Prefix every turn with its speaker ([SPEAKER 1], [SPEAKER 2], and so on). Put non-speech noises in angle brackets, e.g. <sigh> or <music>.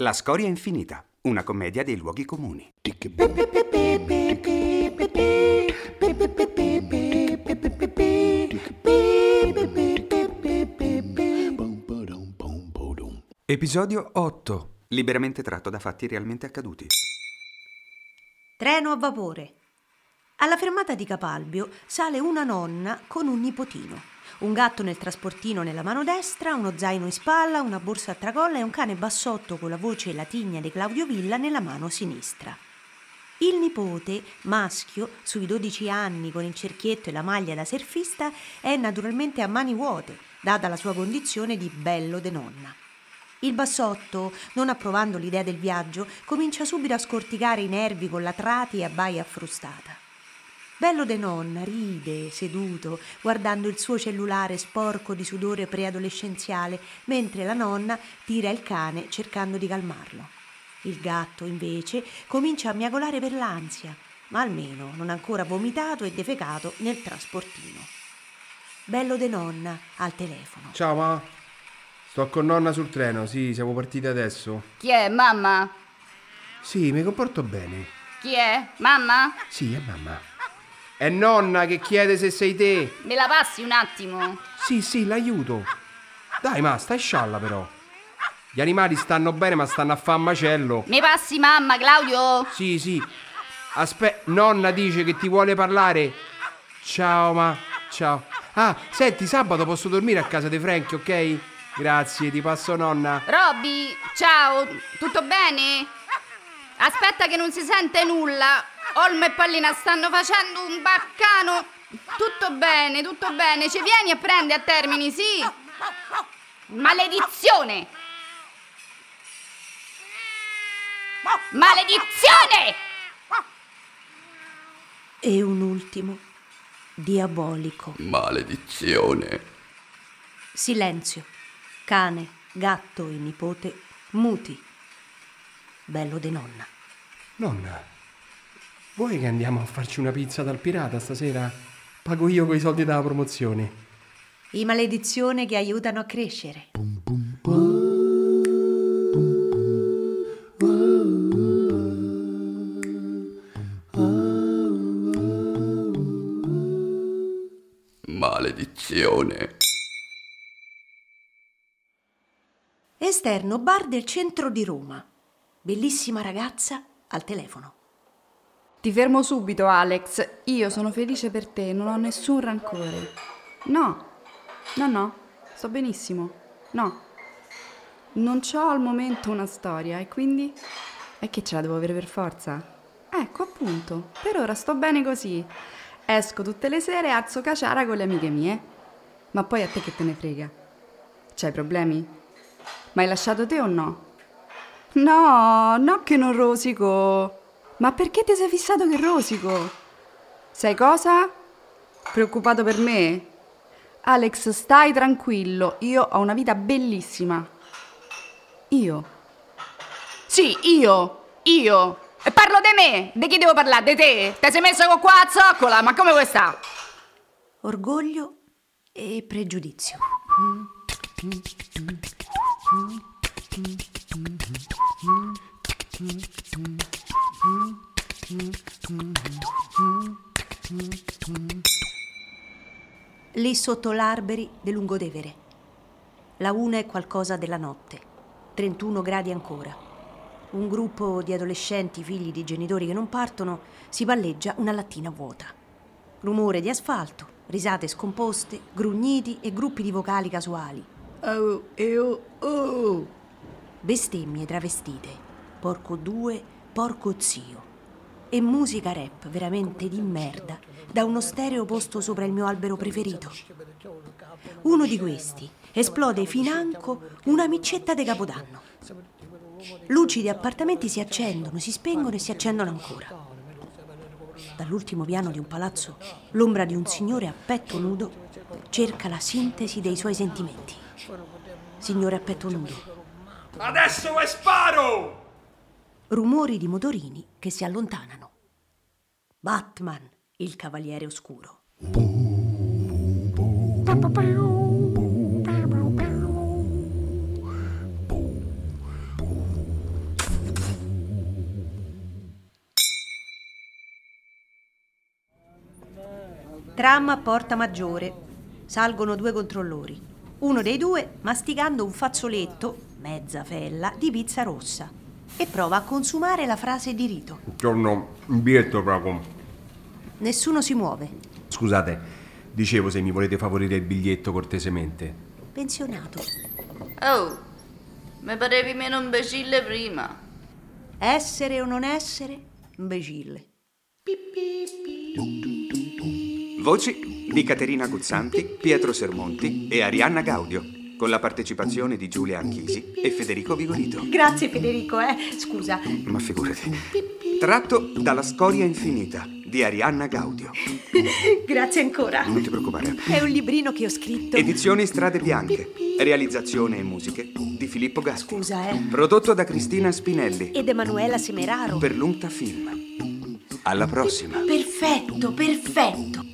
[SPEAKER 1] La storia infinita, una commedia dei luoghi comuni. Episodio 8. Liberamente tratto da fatti realmente accaduti.
[SPEAKER 2] Treno a vapore. Alla fermata di Capalbio sale una nonna con un nipotino. Un gatto nel trasportino nella mano destra, uno zaino in spalla, una borsa a tracolla e un cane bassotto con la voce latigna di Claudio Villa nella mano sinistra. Il nipote, maschio, sui 12 anni con il cerchietto e la maglia da surfista, è naturalmente a mani vuote, data la sua condizione di bello de nonna. Il bassotto, non approvando l'idea del viaggio, comincia subito a scorticare i nervi con latrati e abbaia frustata. Bello de nonna ride, seduto, guardando il suo cellulare sporco di sudore preadolescenziale, mentre la nonna tira il cane cercando di calmarlo. Il gatto, invece, comincia a miagolare per l'ansia, ma almeno non ha ancora vomitato e defecato nel trasportino. Bello de nonna al telefono.
[SPEAKER 3] Ciao ma. Sto con nonna sul treno, sì, siamo partiti adesso.
[SPEAKER 4] Chi è? Mamma?
[SPEAKER 3] Sì, mi comporto bene.
[SPEAKER 4] Chi è? Mamma?
[SPEAKER 3] Sì, è mamma. È nonna che chiede se sei te.
[SPEAKER 4] Me la passi un attimo?
[SPEAKER 3] Sì, sì, l'aiuto. Dai, ma stai scialla però. Gli animali stanno bene, ma stanno a fare macello.
[SPEAKER 4] Mi passi mamma, Claudio?
[SPEAKER 3] Sì, sì. Aspetta, nonna dice che ti vuole parlare. Ciao, ma. Ciao. Ah, senti, sabato posso dormire a casa di Frank, ok? Grazie, ti passo nonna.
[SPEAKER 4] Robby, ciao, tutto bene? Aspetta che non si sente nulla. Olmo e Pallina stanno facendo un baccano. Tutto bene, tutto bene. Ci vieni a prendere a termini, sì? Maledizione! Maledizione!
[SPEAKER 2] E un ultimo, diabolico.
[SPEAKER 5] Maledizione.
[SPEAKER 2] Silenzio. Cane, gatto e nipote muti. Bello de nonna.
[SPEAKER 3] Nonna, vuoi che andiamo a farci una pizza dal pirata stasera? Pago io coi soldi della promozione.
[SPEAKER 2] I maledizione che aiutano a crescere.
[SPEAKER 5] Maledizione.
[SPEAKER 2] Esterno bar del centro di Roma. Bellissima ragazza al telefono.
[SPEAKER 6] Ti fermo subito, Alex. Io sono felice per te, non ho nessun rancore. No, no, no, sto benissimo. No. Non ho al momento una storia e quindi... E che ce la devo avere per forza? Ecco, appunto, per ora sto bene così. Esco tutte le sere e alzo caciara con le amiche mie. Ma poi a te che te ne frega? C'hai problemi? Ma hai lasciato te o no? No, no che non rosico. Ma perché ti sei fissato che rosico? Sai cosa? Preoccupato per me? Alex, stai tranquillo, io ho una vita bellissima. Io? Sì, io, io. E parlo di me, di chi devo parlare? Di te? Ti sei messo con qua a zoccola, ma come vuoi sta?
[SPEAKER 2] Orgoglio e pregiudizio. Lì sotto l'arberi del Lungodevere. La una è qualcosa della notte. 31 gradi ancora. Un gruppo di adolescenti figli di genitori che non partono si palleggia una lattina vuota. Rumore di asfalto, risate scomposte, grugniti e gruppi di vocali casuali. Oh, eh, oh, oh. Bestemmie travestite. Porco due, porco zio. E musica rap veramente di merda, da uno stereo posto sopra il mio albero preferito. Uno di questi esplode financo una micetta di capodanno. Luci di appartamenti si accendono, si spengono e si accendono ancora. Dall'ultimo piano di un palazzo, l'ombra di un signore a petto nudo cerca la sintesi dei suoi sentimenti. Signore a petto nudo.
[SPEAKER 7] Adesso ve sparo!
[SPEAKER 2] rumori di motorini che si allontanano. Batman, il cavaliere oscuro. Tram a Porta Maggiore. Salgono due controllori. Uno dei due masticando un fazzoletto, mezza fella, di pizza rossa e prova a consumare la frase di rito.
[SPEAKER 3] Giorno, un biglietto proprio.
[SPEAKER 2] Nessuno si muove.
[SPEAKER 3] Scusate, dicevo se mi volete favorire il biglietto cortesemente.
[SPEAKER 2] Pensionato.
[SPEAKER 8] Oh, mi parevi meno imbecille prima.
[SPEAKER 2] Essere o non essere? Imbecille.
[SPEAKER 1] Voci di Caterina Guzzanti, Pietro Sermonti e Arianna Gaudio, con la partecipazione di Giulia Anchisi e Federico Vigorito.
[SPEAKER 2] Grazie Federico, eh. Scusa.
[SPEAKER 1] Ma figurati. Tratto dalla Storia Infinita di Arianna Gaudio. <laughs>
[SPEAKER 2] Grazie ancora.
[SPEAKER 1] Non ti preoccupare.
[SPEAKER 2] È un librino che ho scritto.
[SPEAKER 1] Edizioni Strade Bianche. Realizzazione e musiche di Filippo Gaspi.
[SPEAKER 2] Scusa, eh.
[SPEAKER 1] Prodotto da Cristina Spinelli
[SPEAKER 2] Ed Emanuela Semeraro.
[SPEAKER 1] per l'Unta Film. Alla prossima.
[SPEAKER 2] Perfetto, perfetto.